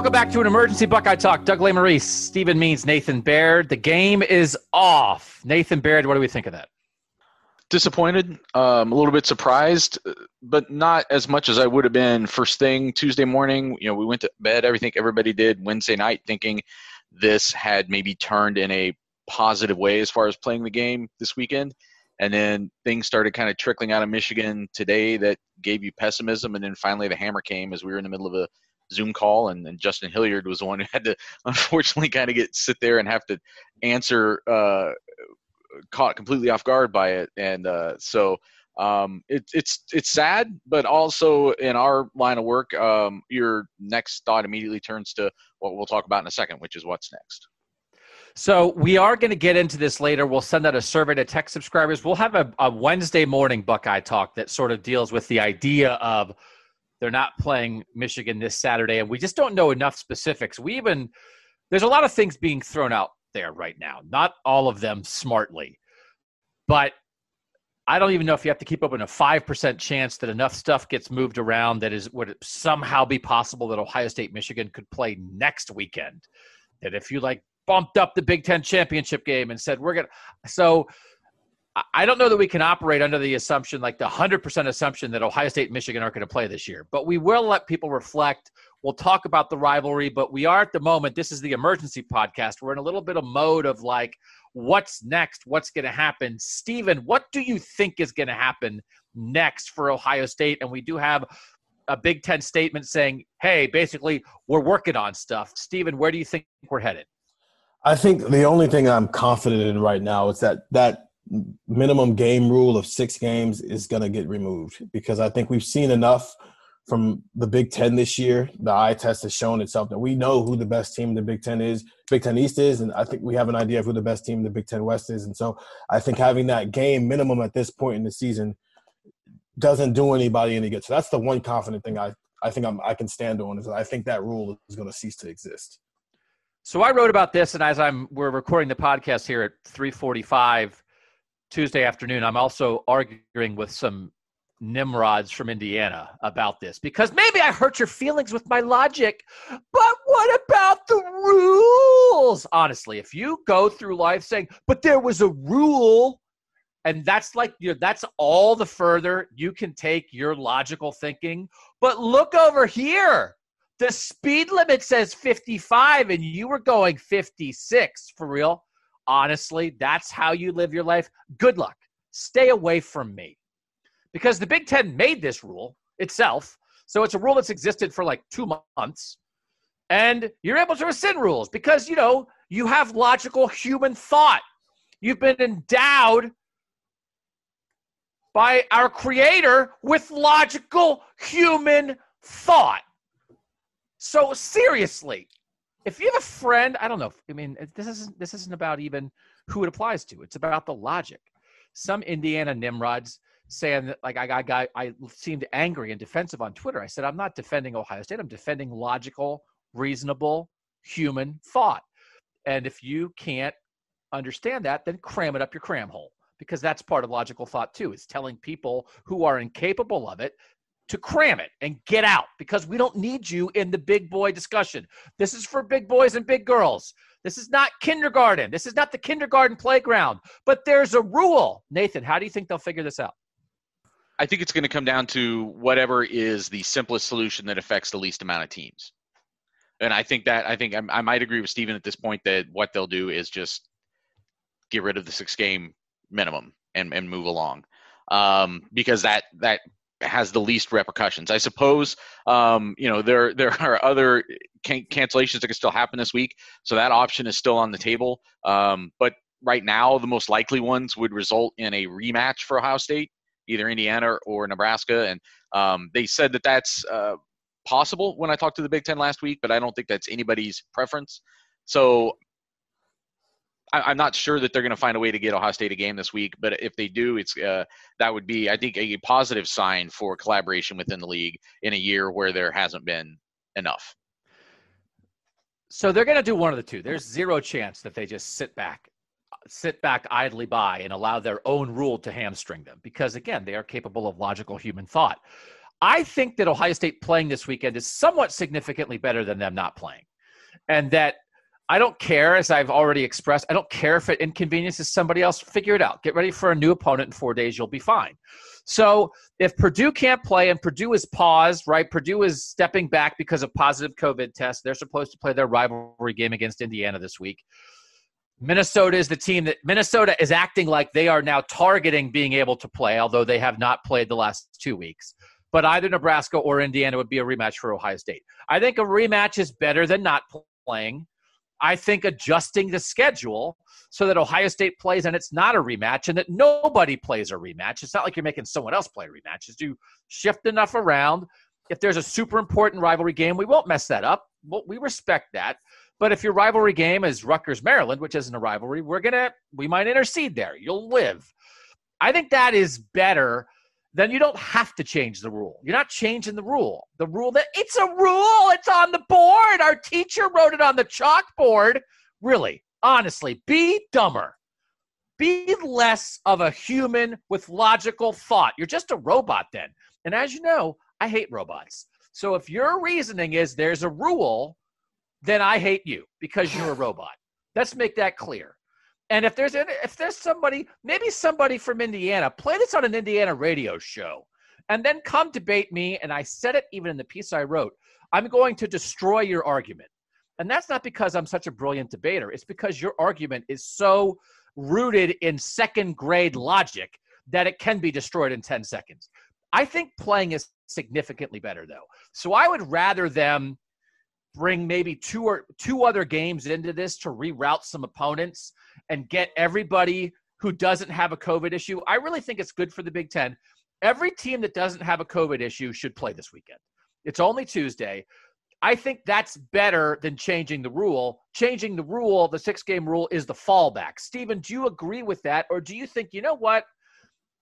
Welcome back to an emergency Buckeye Talk. Doug Lesmerises, Stephen Means, Nathan Baird. The game is off. Nathan Baird, what do we think of that? disappointed, um, a little bit surprised, but not as much as I would have been first thing Tuesday morning. You know, we went to bed. everything everybody did Wednesday night, thinking this had maybe turned in a positive way as far as playing the game this weekend. And then things started kind of trickling out of Michigan today that gave you pessimism. And then finally the hammer came as we were in the middle of a Zoom call, and, and Justin Hilliard was the one who had to unfortunately kind of get sit there and have to answer uh, caught completely off guard by it, and uh, so um, it, it's it's sad, but also in our line of work, um, your next thought immediately turns to what we'll talk about in a second, which is what's next. So we are going to get into this later. We'll send out a survey to tech subscribers. We'll have a, a Wednesday morning Buckeye talk that sort of deals with the idea of they're not playing Michigan this Saturday, and we just don't know enough specifics. We even there's a lot of things being thrown out there right now. Not all of them smartly, but I don't even know if you have to keep open a five percent chance that enough stuff gets moved around that is would it somehow be possible that Ohio State Michigan could play next weekend. That if you like bumped up the Big Ten championship game and said we're gonna so. I don't know that we can operate under the assumption, like the 100% assumption that Ohio State and Michigan aren't going to play this year. But we will let people reflect. We'll talk about the rivalry, but we are at the moment, this is the emergency podcast. We're in a little bit of mode of like, what's next? What's going to happen? Stephen, what do you think is going to happen next for Ohio State? And we do have a Big Ten statement saying, hey, basically, we're working on stuff. Stephen, where do you think we're headed? I think the only thing I'm confident in right now is that that minimum game rule of six games is going to get removed because I think we've seen enough from the Big Ten this year. The eye test has shown itself that we know who the best team in the Big Ten is, Big Ten East is, and I think we have an idea of who the best team in the Big Ten West is. And so I think having that game minimum at this point in the season doesn't do anybody any good. So that's the one confident thing I, I think I'm, I can stand on is that I think that rule is going to cease to exist. So I wrote about this, and as I'm we're recording the podcast here at 3:45 Tuesday afternoon, I'm also arguing with some nimrods from Indiana about this because maybe I hurt your feelings with my logic, but what about the rules? Honestly, if you go through life saying, "But there was a rule," and that's like you know, that's all the further you can take your logical thinking. But look over here. The speed limit says 55 and you were going 56 for real. Honestly, that's how you live your life. Good luck. Stay away from me. Because the Big Ten made this rule itself. So it's a rule that's existed for like two months. And you're able to rescind rules because, you know, you have logical human thought. You've been endowed by our creator with logical human thought. So seriously, if you have a friend, I don't know. I mean, this isn't this isn't about even who it applies to. It's about the logic. Some Indiana nimrods saying that, like, I got, I seemed angry and defensive on Twitter. I said, I'm not defending Ohio State. I'm defending logical, reasonable, human thought. And if you can't understand that, then cram it up your cram hole because that's part of logical thought too. Is telling people who are incapable of it to cram it and get out because we don't need you in the big boy discussion. This is for big boys and big girls. This is not kindergarten. This is not the kindergarten playground. But there's a rule. Nathan, how do you think they'll figure this out? I think it's going to come down to whatever is the simplest solution that affects the least amount of teams. And I think that I think I, I might agree with Steven at this point that what they'll do is just get rid of the six game minimum and, and move along um, because that that has the least repercussions. I suppose um, you know there there are other can- cancellations that can still happen this week, so that option is still on the table. Um, but right now, the most likely ones would result in a rematch for Ohio State, either Indiana or Nebraska, and um, they said that that's uh, possible when I talked to the Big Ten last week, but I don't think that's anybody's preference. So I, am not sure that they're going to find a way to get Ohio State a game this week, but if they do, it's uh, that would be, I think, a positive sign for collaboration within the league in a year where there hasn't been enough. So they're going to do one of the two. There's zero chance that they just sit back, sit back idly by and allow their own rule to hamstring them, because again, they are capable of logical human thought. I think that Ohio State playing this weekend is somewhat significantly better than them not playing, and that I don't care, as I've already expressed, I don't care if it inconveniences somebody else. Figure it out. Get ready for a new opponent in four days. You'll be fine. So if Purdue can't play and Purdue is paused, right? Purdue is stepping back because of positive COVID tests. They're supposed to play their rivalry game against Indiana this week. Minnesota is the team that Minnesota is acting like they are now targeting being able to play, although they have not played the last two weeks. But either Nebraska or Indiana would be a rematch for Ohio State. I think a rematch is better than not playing. I think adjusting the schedule so that Ohio State plays and it's not a rematch and that nobody plays a rematch. It's not like you're making someone else play rematches. You shift enough around. If there's a super important rivalry game, we won't mess that up. we respect that. But if your rivalry game is Rutgers, Maryland, which isn't a rivalry, we're gonna we might intercede there. You'll live. I think that is better then you don't have to change the rule. You're not changing the rule. The rule that it's a rule, it's on the board. Our teacher wrote it on the chalkboard. Really, honestly, be dumber. Be less of a human with logical thought. You're just a robot then. And as you know, I hate robots. So if your reasoning is there's a rule, then I hate you because you're a robot. Let's make that clear. And if there's if there's somebody, maybe somebody from Indiana, play this on an Indiana radio show, and then come debate me. And I said it even in the piece I wrote. I'm going to destroy your argument. And that's not because I'm such a brilliant debater. It's because your argument is so rooted in second grade logic that it can be destroyed in 10 seconds. I think playing is significantly better though. So I would rather them bring maybe two or two other games into this to reroute some opponents and get everybody who doesn't have a COVID issue. I really think it's good for the Big Ten. Every team that doesn't have a COVID issue should play this weekend. It's only Tuesday. I think that's better than changing the rule. Changing the rule, the six game rule, is the fallback. Stephen, do you agree with that? Or do you think, you know what,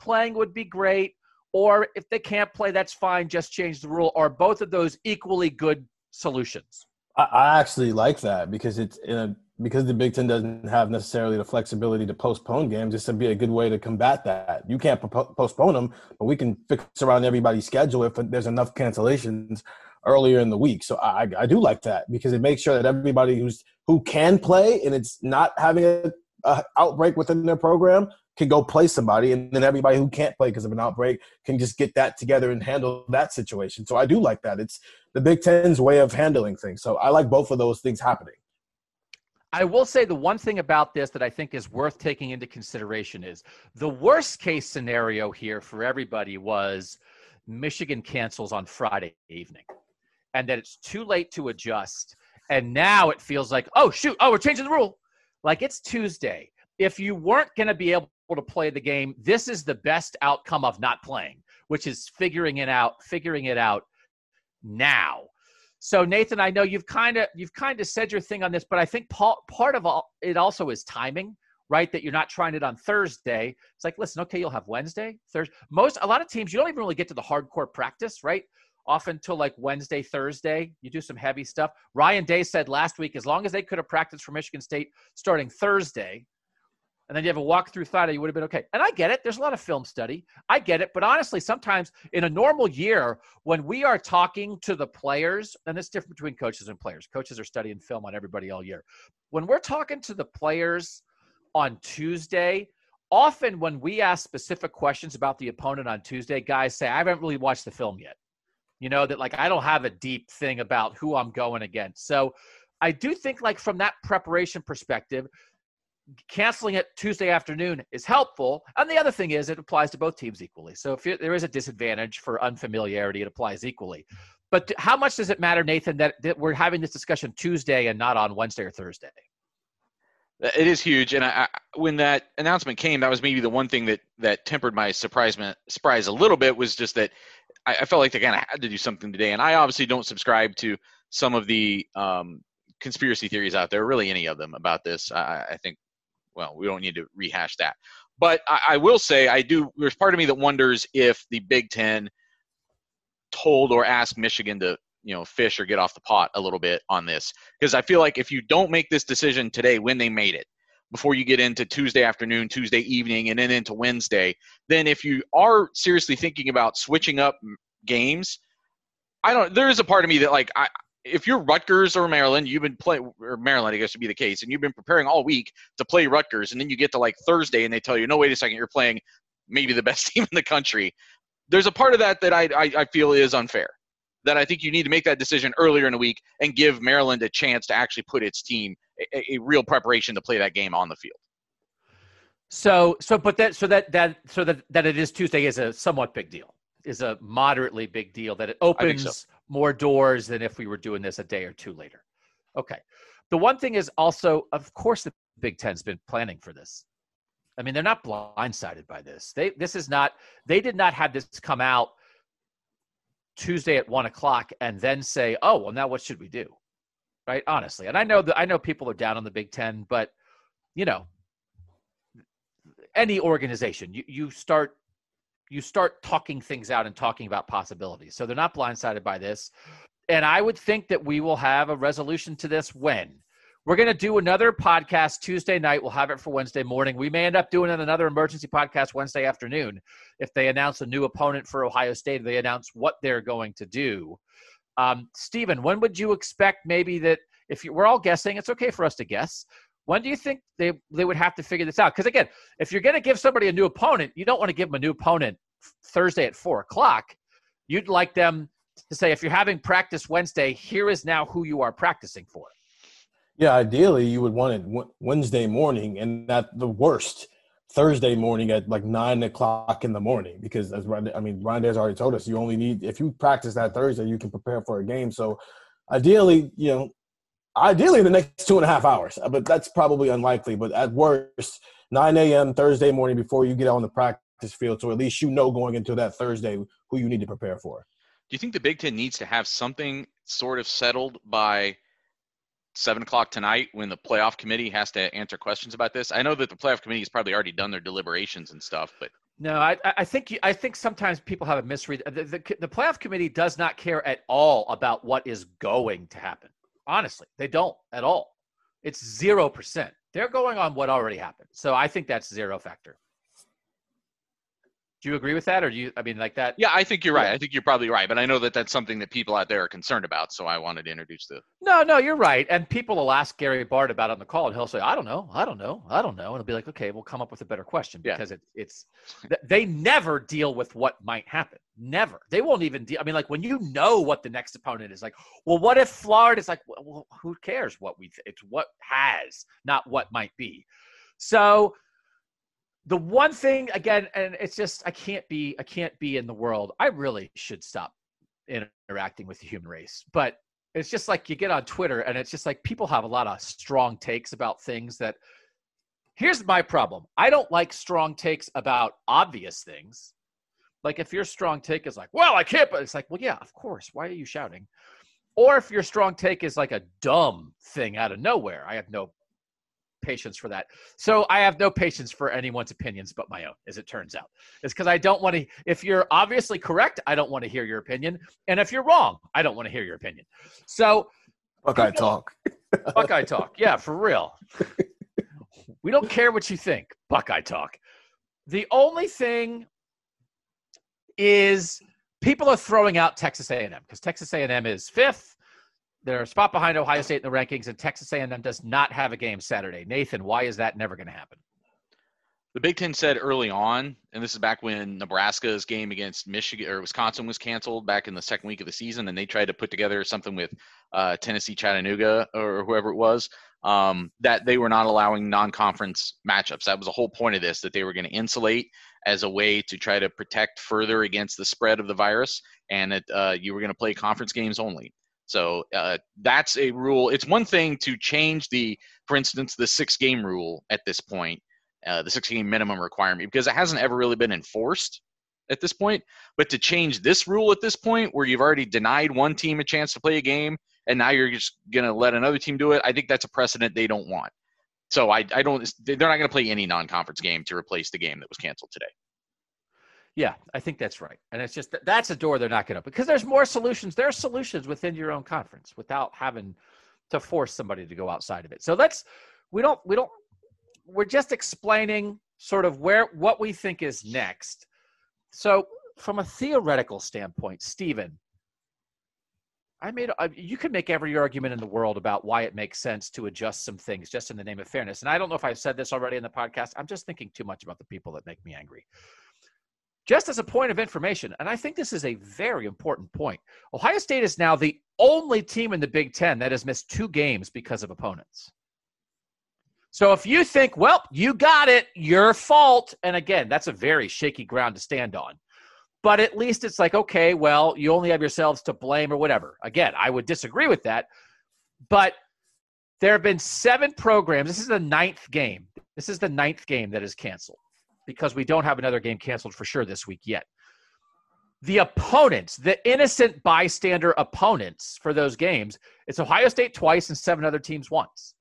playing would be great? Or if they can't play, that's fine, just change the rule. Or both of those equally good solutions? I actually like that because it's in a because the Big Ten doesn't have necessarily the flexibility to postpone games, this would be a good way to combat that. You can't postpone them, but we can fix around everybody's schedule if there's enough cancellations earlier in the week. So I, I do like that because it makes sure that everybody who's who can play and it's not having a, a outbreak within their program can go play somebody, and then everybody who can't play because of an outbreak can just get that together and handle that situation. So I do like that. It's the Big Ten's way of handling things. So I like both of those things happening. I will say the one thing about this that I think is worth taking into consideration is the worst case scenario here for everybody was Michigan cancels on Friday evening and that it's too late to adjust. And now it feels like, oh, shoot, oh, we're changing the rule. Like it's Tuesday. If you weren't going to be able to play the game, this is the best outcome of not playing, which is figuring it out, figuring it out now. So Nathan, I know you've kind of you've kind of said your thing on this, but I think part part of all, it also is timing, right? That you're not trying it on Thursday. It's like, listen, okay, you'll have Wednesday, Thursday. Most a lot of teams you don't even really get to the hardcore practice, right? Often till like Wednesday, Thursday, you do some heavy stuff. Ryan Day said last week, as long as they could have practiced for Michigan State starting Thursday, and then you have a walkthrough Friday, you would have been okay. And I get it. There's a lot of film study. I get it. But honestly, sometimes in a normal year, when we are talking to the players, and it's different between coaches and players. Coaches are studying film on everybody all year. When we're talking to the players on Tuesday, often when we ask specific questions about the opponent on Tuesday, guys say, I haven't really watched the film yet. You know that like I don't have a deep thing about who I'm going against. So I do think like from that preparation perspective, canceling it Tuesday afternoon is helpful. And the other thing is it applies to both teams equally. So if there is a disadvantage for unfamiliarity, it applies equally. But how much does it matter, Nathan, that, that we're having this discussion Tuesday and not on Wednesday or Thursday? It is huge, and I, I, when that announcement came, that was maybe the one thing that that tempered my surprise surprise a little bit was just that I, I felt like they kind of had to do something today, and I obviously don't subscribe to some of the um, conspiracy theories out there, really any of them about this. I, I think, well, we don't need to rehash that, but I, I will say I do. There's part of me that wonders if the Big Ten told or asked Michigan to you know fish or get off the pot a little bit on this because I feel like if you don't make this decision today when they made it before you get into Tuesday afternoon, Tuesday evening, and then into Wednesday, then if you are seriously thinking about switching up games, I don't. There is a part of me that like I. If you're Rutgers or Maryland, you've been playing or Maryland, I guess would be the case, and you've been preparing all week to play Rutgers, and then you get to like Thursday and they tell you, no, wait a second, you're playing maybe the best team in the country. There's a part of that that I, I, I feel is unfair that I think you need to make that decision earlier in the week and give Maryland a chance to actually put its team a, a real preparation to play that game on the field. So, so, but that, so that, that, so that, that it is Tuesday is a somewhat big deal, is a moderately big deal that it opens. More doors than if we were doing this a day or two later. Okay. The one thing is also, of course, the Big Ten's been planning for this. I mean, they're not blindsided by this. They, this is not, they did not have this come out Tuesday at one o'clock and then say, "Oh, well, now what should we do?" Right? Honestly, and I know that I know people are down on the Big Ten, but you know, any organization, you you start you start talking things out and talking about possibilities. So they're not blindsided by this, and I would think that we will have a resolution to this when we're going to do another podcast Tuesday night. We'll have it for Wednesday morning. We may end up doing another emergency podcast Wednesday afternoon if they announce a new opponent for Ohio State. They announce what they're going to do. Um, Stephen, when would you expect maybe that if you, we're all guessing, it's okay for us to guess. When do you think they, they would have to figure this out? Because again, if you're going to give somebody a new opponent, you don't want to give them a new opponent Thursday at four o'clock. You'd like them to say, if you're having practice Wednesday, here is now who you are practicing for. Yeah, ideally you would want it Wednesday morning, and at the worst Thursday morning at like nine o'clock in the morning. Because as I mean, Ryan has already told us, you only need if you practice that Thursday, you can prepare for a game. So, ideally, you know, ideally in the next two and a half hours, uh, but that's probably unlikely. But at worst, nine a.m. Thursday morning before you get on the practice field, so at least you know going into that Thursday who you need to prepare for. Do you think the Big Ten needs to have something sort of settled by? seven o'clock tonight when the playoff committee has to answer questions about this? I know that the playoff committee has probably already done their deliberations and stuff, but no, I, I think I think sometimes people have a misread. Uh, the, the, the playoff committee does not care at all about what is going to happen. Honestly, they don't at all. It's zero percent. They're going on what already happened. So I think that's zero factor. Do you agree with that, or do you? I mean, like that? Yeah, I think you're right. I think you're probably right, but I know that that's something that people out there are concerned about. So I wanted to introduce the. No, no, you're right. And people will ask Gary Barta about it on the call, and he'll say, "I don't know, I don't know, I don't know," and it'll be like, "Okay, we'll come up with a better question because yeah. it, it's they never deal with what might happen. Never. They won't even deal. I mean, like when you know what the next opponent is, like, well, what if Florida is like, well, who cares what we? Th- it's what has, not what might be. So the one thing again and it's just i can't be i can't be in the world. I really should stop interacting with the human race but it's just like you get on twitter and it's just like people have a lot of strong takes about things that here's my problem. I don't like strong takes about obvious things. Like if your strong take is like well i can't but it's like well yeah of course. Why are you shouting? Or if your strong take is like a dumb thing out of nowhere i have no patience for that. So I have no patience for anyone's opinions but my own, as it turns out. It's because I don't want to, if you're obviously correct, I don't want to hear your opinion. And if you're wrong, I don't want to hear your opinion. So, Buckeye talk. Buckeye talk. Yeah, for real. we don't care what you think. Buckeye talk. The only thing is people are throwing out Texas A&M because Texas A&M is fifth they're a spot behind Ohio State in the rankings, and Texas A&M does not have a game Saturday. Nathan, why is that never going to happen? The Big Ten said early on, and this is back when Nebraska's game against Michigan or Wisconsin was canceled back in the second week of the season, and they tried to put together something with uh, Tennessee Chattanooga or whoever it was, um, that they were not allowing non-conference matchups. That was the whole point of this, that they were going to insulate as a way to try to protect further against the spread of the virus, and that uh, you were going to play conference games only. So uh, that's a rule. It's one thing to change the, for instance, the six-game rule at this point uh, the six game minimum requirement because it hasn't ever really been enforced at this point. But to change this rule at this point, where you've already denied one team a chance to play a game and now you're just going to let another team do it, I think that's a precedent they don't want. So I, I don't. They're not going to play any non-conference game to replace the game that was canceled today. Yeah, I think that's right, and it's just that's a door they're not going to open. because there's more solutions. There are solutions within your own conference without having to force somebody to go outside of it. So let's we don't we don't we're just explaining sort of where what we think is next. So, from a theoretical standpoint, Stephen, I made you can make every argument in the world about why it makes sense to adjust some things just in the name of fairness. And I don't know if I've said this already in the podcast. I'm just thinking too much about the people that make me angry. Just as a point of information, and I think this is a very important point. Ohio State is now the only team in the Big 10 that has missed two games because of opponents. So if you think, well, you got it, your fault, and again, that's a very shaky ground to stand on. But at least it's like, okay, well, you only have yourselves to blame or whatever. Again, I would disagree with that. But there have been seven programs. This is the ninth game. This is the ninth game that is canceled because we don't have another game canceled for sure this week yet. The opponents, the innocent bystander opponents for those games, it's Ohio State twice and seven other teams once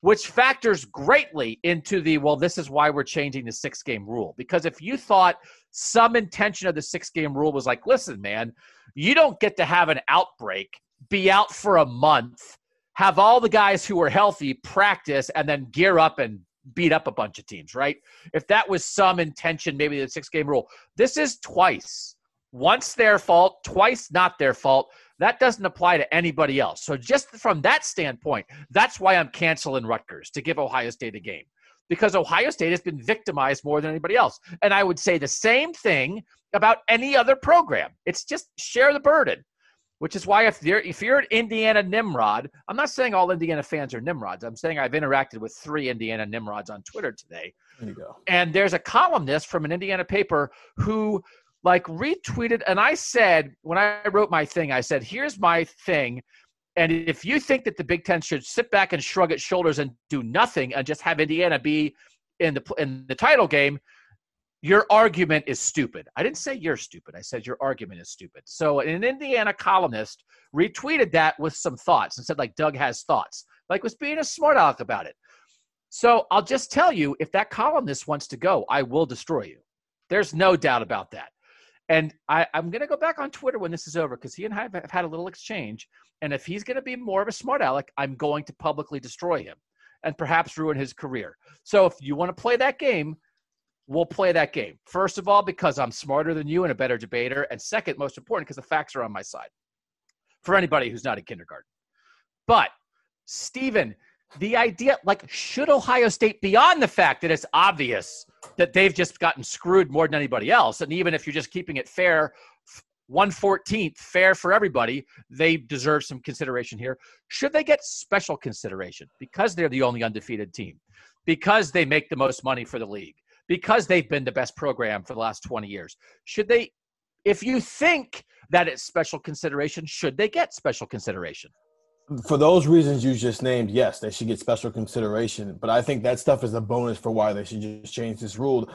which factors greatly into the well, this is why we're changing the six game rule. Because if you thought some intention of the six game rule was like, listen, man, you don't get to have an outbreak, be out for a month, have all the guys who are healthy practice, and then gear up and beat up a bunch of teams, right? If that was some intention, maybe the six game rule, this is twice. Once their fault, twice not their fault. That doesn't apply to anybody else. So, just from that standpoint, that's why I'm canceling Rutgers to give Ohio State a game because Ohio State has been victimized more than anybody else. And I would say the same thing about any other program. It's just share the burden, which is why if you're if you're an Indiana Nimrod, I'm not saying all Indiana fans are Nimrods. I'm saying I've interacted with three Indiana Nimrods on Twitter today. There you go. And there's a columnist from an Indiana paper who like retweeted and I said when I wrote my thing, I said, here's my thing. And if you think that the Big Ten should sit back and shrug its shoulders and do nothing and just have Indiana be in the in the title game, your argument is stupid. I didn't say you're stupid. I said your argument is stupid. So an Indiana columnist retweeted that with some thoughts and said like Doug has thoughts, like was being a smart aleck about it. So I'll just tell you, if that columnist wants to go, I will destroy you. There's no doubt about that. And I, am going to go back on Twitter when this is over because he and I have, have had a little exchange. And if he's going to be more of a smart aleck, I'm going to publicly destroy him and perhaps ruin his career. So if you want to play that game, we'll play that game. First of all, because I'm smarter than you and a better debater. And second, most important, because the facts are on my side for anybody who's not in kindergarten. But, Stephen, the idea like should ohio state beyond the fact that it's obvious that they've just gotten screwed more than anybody else and even if you're just keeping it fair 114th fair for everybody they deserve some consideration here should they get special consideration because they're the only undefeated team because they make the most money for the league because they've been the best program for the last 20 years should they if you think that it's special consideration should they get special consideration for those reasons you just named, yes, they should get special consideration. But I think that stuff is a bonus for why they should just change this rule.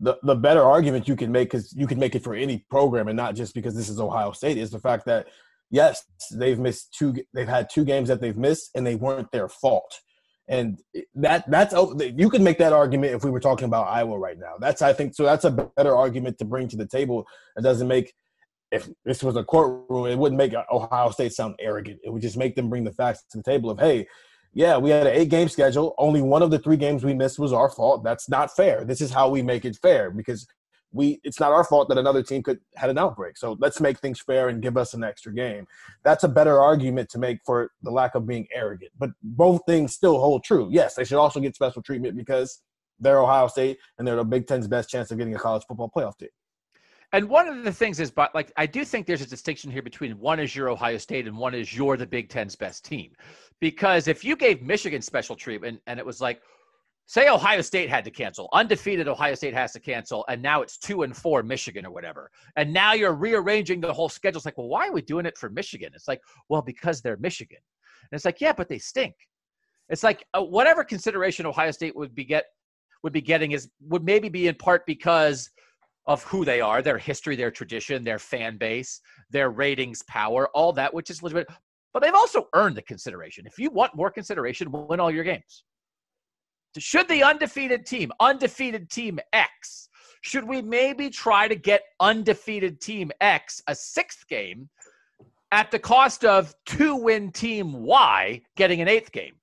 The the better argument you can make because you can make it for any program and not just because this is Ohio State is the fact that yes, they've missed two. They've had two games that they've missed and they weren't their fault. And that that's oh, you could make that argument if we were talking about Iowa right now. That's I think so. That's a better argument to bring to the table. It doesn't make if this was a courtroom, it wouldn't make Ohio State sound arrogant. It would just make them bring the facts to the table of, hey, yeah, we had an eight game schedule. Only one of the three games we missed was our fault. That's not fair. This is how we make it fair because we it's not our fault that another team could had an outbreak. So let's make things fair and give us an extra game. That's a better argument to make for the lack of being arrogant. But both things still hold true. Yes, they should also get special treatment because they're Ohio State, and they're the Big Ten's best chance of getting a college football playoff team. And one of the things is, but like I do think there's a distinction here between one is your Ohio State and one is you're the Big Ten's best team. Because if you gave Michigan special treatment and it was like, say Ohio State had to cancel, undefeated Ohio State has to cancel, and now it's two and four Michigan or whatever, and now you're rearranging the whole schedule. It's like, well, why are we doing it for Michigan? It's like, well, because they're Michigan. And it's like, yeah, but they stink. It's like uh, whatever consideration Ohio State would be get would be getting is would maybe be in part because of who they are, their history, their tradition, their fan base, their ratings power, all that, which is legitimate. But they've also earned the consideration. If you want more consideration, win all your games. Should the undefeated team, undefeated team X, should we maybe try to get undefeated team X a sixth game at the cost of two win team Y getting an eighth game?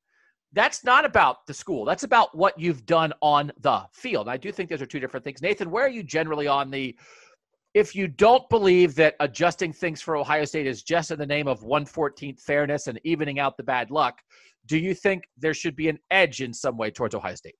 that's not about the school. That's about what you've done on the field. I do think those are two different things. Nathan, where are you generally on the if you don't believe that adjusting things for Ohio State is just in the name of 114th fairness and evening out the bad luck, do you think there should be an edge in some way towards Ohio State?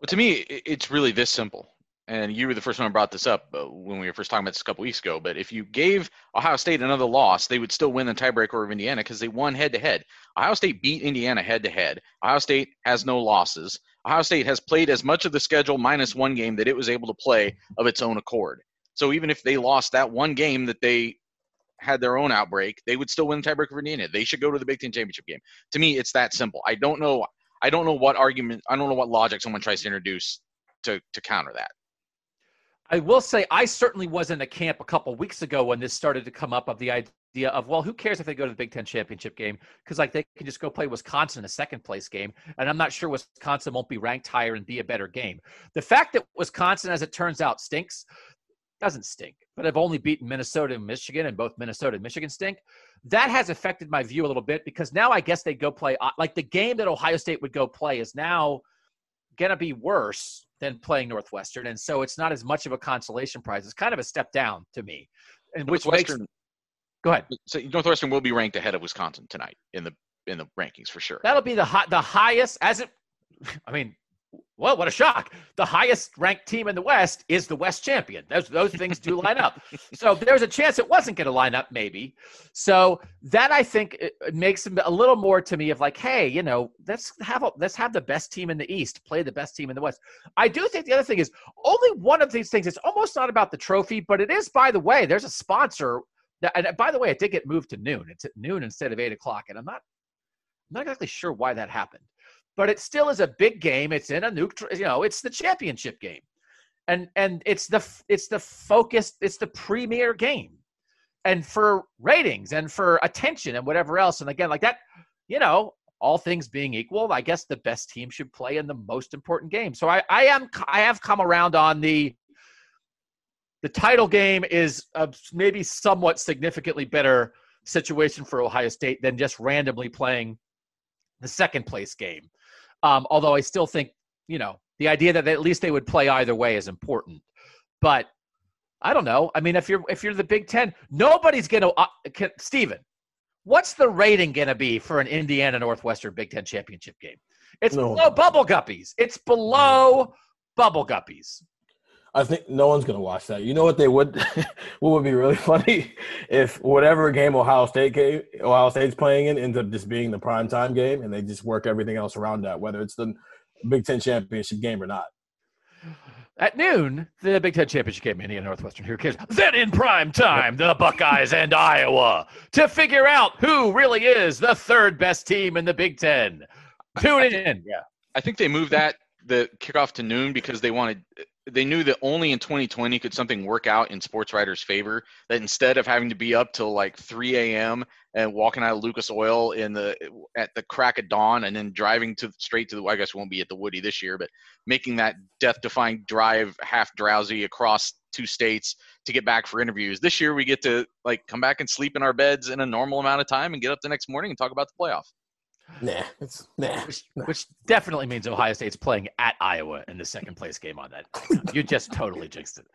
Well, to me, it's really this simple and you were the first one who brought this up uh, when we were first talking about this a couple weeks ago. But if you gave Ohio State another loss, they would still win the tiebreaker over Indiana because they won head to head. Ohio State beat Indiana head to head. Ohio State has no losses. Ohio State has played as much of the schedule minus one game that it was able to play of its own accord. So even if they lost that one game that they had their own outbreak, they would still win the tiebreaker for Indiana. They should go to the Big Ten championship game. To me, it's that simple. I don't know. I don't know what argument. I don't know what logic someone tries to introduce to to counter that. I will say I certainly was in a camp a couple weeks ago when this started to come up of the idea of well, who cares if they go to the Big Ten championship game because like they can just go play Wisconsin in a second place game, and I'm not sure Wisconsin won't be ranked higher and be a better game. The fact that Wisconsin, as it turns out, stinks doesn't stink, but I've only beaten Minnesota and Michigan, and both Minnesota and Michigan stink. That has affected my view a little bit because now I guess they go play uh, like the game that Ohio State would go play is now going to be worse than playing Northwestern, and so it's not as much of a consolation prize. It's kind of a step down to me, and which makes. Go ahead. So Northwestern will be ranked ahead of Wisconsin tonight in the in the rankings for sure. That'll be the high, the highest as it. I mean, well, what a shock. The highest ranked team in the West is the West champion. Those, those things do line up. So there's a chance it wasn't going to line up, maybe. So that I think it makes a little more to me of like, hey, you know, let's have a, let's have the best team in the East play the best team in the West. I do think the other thing is only one of these things. It's almost not about the trophy, but it is. By the way, there's a sponsor. That, and by the way, it did get moved to noon. It's at noon instead of eight o'clock, and I'm not I'm not exactly sure why that happened but it still is a big game. It's in a neutral, you know, it's the championship game, and and it's the it's the focus, it's the premier game, and for ratings and for attention and whatever else. And again, like that, you know, all things being equal, I guess the best team should play in the most important game. So I I am I have come around on the the title game is a maybe somewhat significantly better situation for Ohio State than just randomly playing the second place game. Um, although I still think, you know, the idea that at least they would play either way is important. But I don't know. I mean, if you're if you're the Big Ten, nobody's going to. Uh, Steven, what's the rating going to be for an Indiana Northwestern Big Ten championship game? It's no. below Bubble Guppies. It's below Bubble Guppies. I think no one's gonna watch that. You know what they would? what would be really funny if whatever game Ohio State game Ohio State's playing in ends up just being the prime time game, and they just work everything else around that, whether it's the Big Ten championship game or not. At noon, the Big Ten championship game, Indiana Northwestern. Who cares? Then in prime time, the Buckeyes and Iowa to figure out who really is the third best team in the Big Ten. Tune in. Yeah, I think they moved that the kickoff to noon because they wanted they knew that only in 2020 could something work out in sports writers' favor. That instead of having to be up till like 3 a.m. and walking out of Lucas Oil in the at the crack of dawn and then driving to straight to the I guess won't be at the Woody this year, but making that death-defying drive half drowsy across two states to get back for interviews. This year we get to like come back and sleep in our beds in a normal amount of time and get up the next morning and talk about the playoff. Nah, it's nah which, nah. which, definitely means Ohio State's playing at Iowa in the second place game on that. you just totally jinxed it.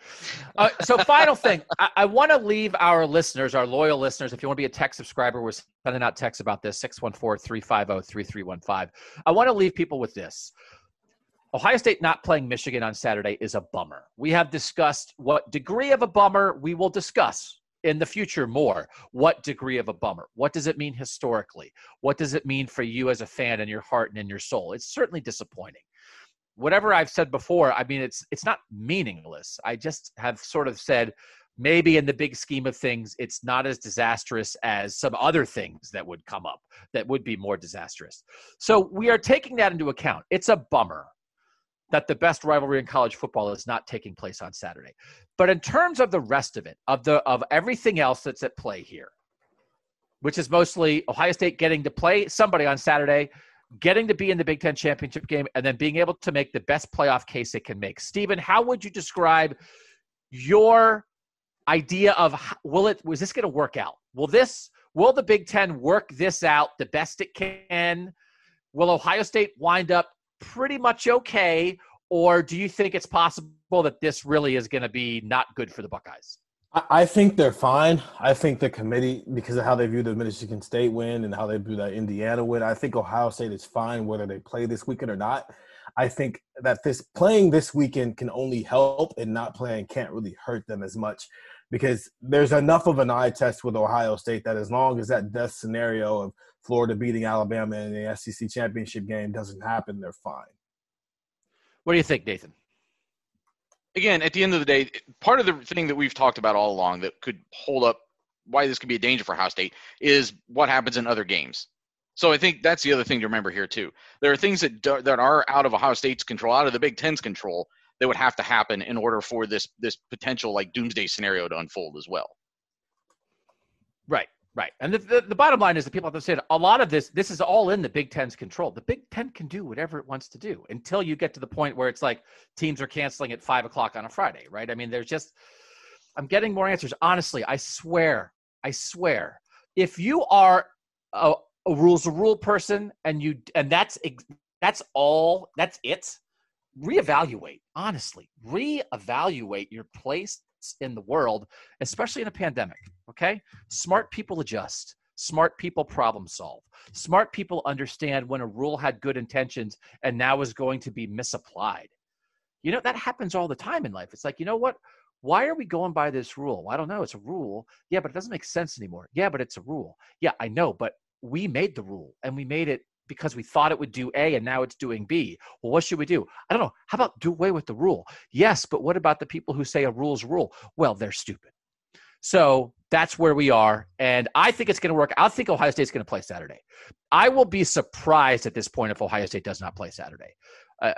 Uh, so, final thing, I, I want to leave our listeners, our loyal listeners, if you want to be a tech subscriber, we're sending out texts about this 614 350 3315. I want to leave people with this. Ohio State not playing Michigan on Saturday is a bummer. We have discussed what degree of a bummer we will discuss in the future more. What degree of a bummer? What does it mean historically? What does it mean for you as a fan in your heart and in your soul? It's certainly disappointing. Whatever I've said before, I mean it's it's not meaningless. I just have sort of said maybe in the big scheme of things it's not as disastrous as some other things that would come up that would be more disastrous. So we are taking that into account. It's a bummer that the best rivalry in college football is not taking place on Saturday. But in terms of the rest of it, of the of everything else that's at play here, which is mostly Ohio State getting to play somebody on Saturday, getting to be in the Big Ten championship game, and then being able to make the best playoff case it can make. Stephen, how would you describe your idea of will it was this going to work out? Will this will the Big Ten work this out the best it can? Will Ohio State wind up pretty much okay, or do you think it's possible that this really is going to be not good for the Buckeyes? I think they're fine. I think the committee, because of how they view the Michigan State win and how they view that Indiana win, I think Ohio State is fine whether they play this weekend or not. I think that this playing this weekend can only help, and not playing can't really hurt them as much because there's enough of an eye test with Ohio State that as long as that death scenario of Florida beating Alabama in the SEC championship game doesn't happen, they're fine. What do you think, Nathan? Again, at the end of the day, part of the thing that we've talked about all along that could hold up why this could be a danger for Ohio State is what happens in other games. So I think that's the other thing to remember here too. There are things that do, that are out of Ohio State's control, out of the Big Ten's control, that would have to happen in order for this this potential like doomsday scenario to unfold as well. Right, right. And the, the, the bottom line is the people have to say a lot of this, this is all in the Big Ten's control. The Big Ten can do whatever it wants to do until you get to the point where it's like teams are canceling at five o'clock on a Friday, right? I mean, there's just, I'm getting more answers. Honestly, I swear, I swear, if you are a, a rules a rule person and you, and that's, that's all, that's it, reevaluate, honestly, reevaluate your place in the world, especially in a pandemic. Okay. Smart people adjust. Smart people problem solve. Smart people understand when a rule had good intentions and now is going to be misapplied. You know, that happens all the time in life. It's like, you know what? Why are we going by this rule? I don't know. It's a rule. Yeah, but it doesn't make sense anymore. Yeah, but it's a rule. Yeah, I know, but we made the rule and we made it because we thought it would do A and now it's doing B. Well, what should we do? I don't know. How about do away with the rule? Yes, but what about the people who say a rule's rule? Well, they're stupid. So that's where we are. And I think it's going to work. I think Ohio State's going to play Saturday. I will be surprised at this point if Ohio State does not play Saturday. Uh,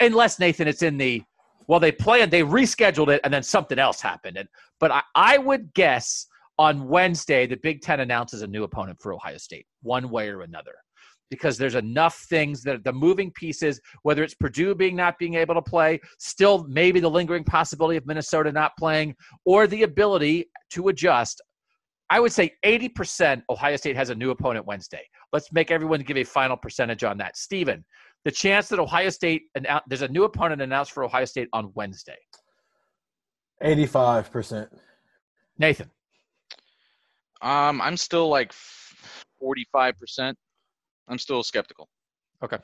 unless, Nathan, it's in the, well, they planned, they rescheduled it, and then something else happened. And, but I, I would guess on Wednesday, the Big Ten announces a new opponent for Ohio State, one way or another because there's enough things that the moving pieces, whether it's Purdue being not being able to play, still maybe the lingering possibility of Minnesota not playing, or the ability to adjust. I would say 80% Ohio State has a new opponent Wednesday. Let's make everyone give a final percentage on that. Stephen, the chance that Ohio State, and there's a new opponent announced for Ohio State on Wednesday. 85%. Nathan. Um, I'm still like 45%. I'm still skeptical. Okay.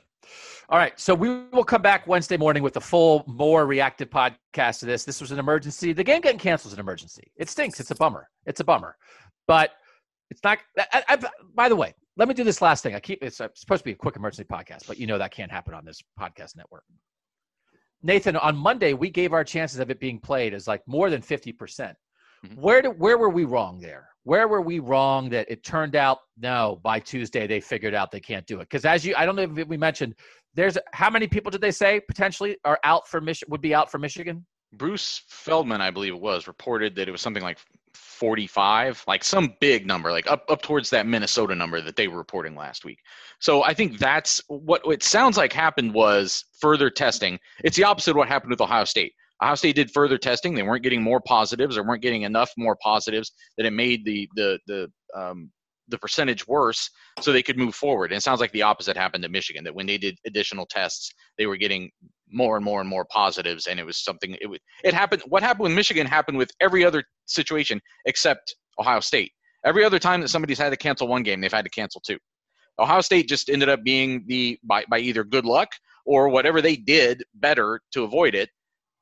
All right. So we will come back Wednesday morning with a full, more reactive podcast to this. This was an emergency. The game getting canceled is an emergency. It stinks. It's a bummer. It's a bummer. But it's not. I, I, by the way, let me do this last thing. I keep it's supposed to be a quick emergency podcast, but you know that can't happen on this podcast network. Nathan, on Monday we gave our chances of it being played as like more than fifty percent. Mm-hmm. Where did where were we wrong there? Where were we wrong that it turned out no by Tuesday they figured out they can't do it? Because as you, I don't know if we mentioned, there's how many people did they say potentially are out for Mich- would be out for Michigan? Bruce Feldman, I believe it was, reported that it was something like 45, like some big number, like up up towards that Minnesota number that they were reporting last week. So I think that's what it sounds like happened was further testing. It's the opposite of what happened with Ohio State. Ohio State did further testing. They weren't getting more positives or weren't getting enough more positives that it made the the the um, the percentage worse, so they could move forward. And it sounds like the opposite happened to Michigan. That when they did additional tests, they were getting more and more and more positives, and it was something. It it happened. What happened with Michigan happened with every other situation except Ohio State. Every other time that somebody's had to cancel one game, they've had to cancel two. Ohio State just ended up being the by by either good luck or whatever they did better to avoid it.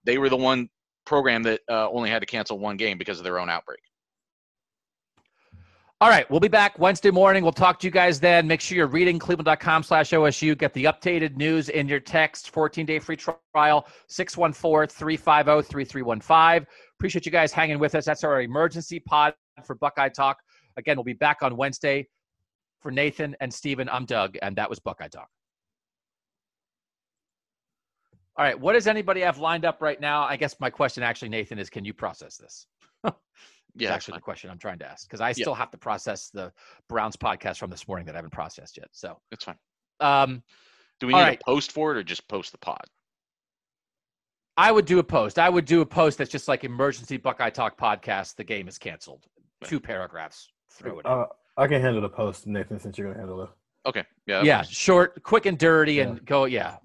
They were the one program that uh, only had to cancel one game because of their own outbreak. All right, we'll be back Wednesday morning. We'll talk to you guys then. Make sure you're reading cleveland.com slash OSU. Get the updated news in your text. 14 day free trial, 614 350 3315. Appreciate you guys hanging with us. That's our emergency pod for Buckeye Talk. Again, we'll be back on Wednesday. For Nathan and Steven, I'm Doug, and that was Buckeye Talk. All right, what does anybody have lined up right now? I guess my question actually, Nathan, is can you process this? Yeah, actually fine. the question I'm trying to ask because I Yeah. still have to process the Browns podcast from this morning that I haven't processed yet. So, That's fine. um, Do we need right. a post for it or just post the pod? I would do a post. I would do a post that's just like emergency Buckeye Talk podcast. The game is canceled. Right. Two paragraphs. Throw it. Uh, I can handle the post, Nathan, since you're gonna handle it. Okay. Yeah. yeah, works. short, quick and dirty, Yeah. and go. Yeah,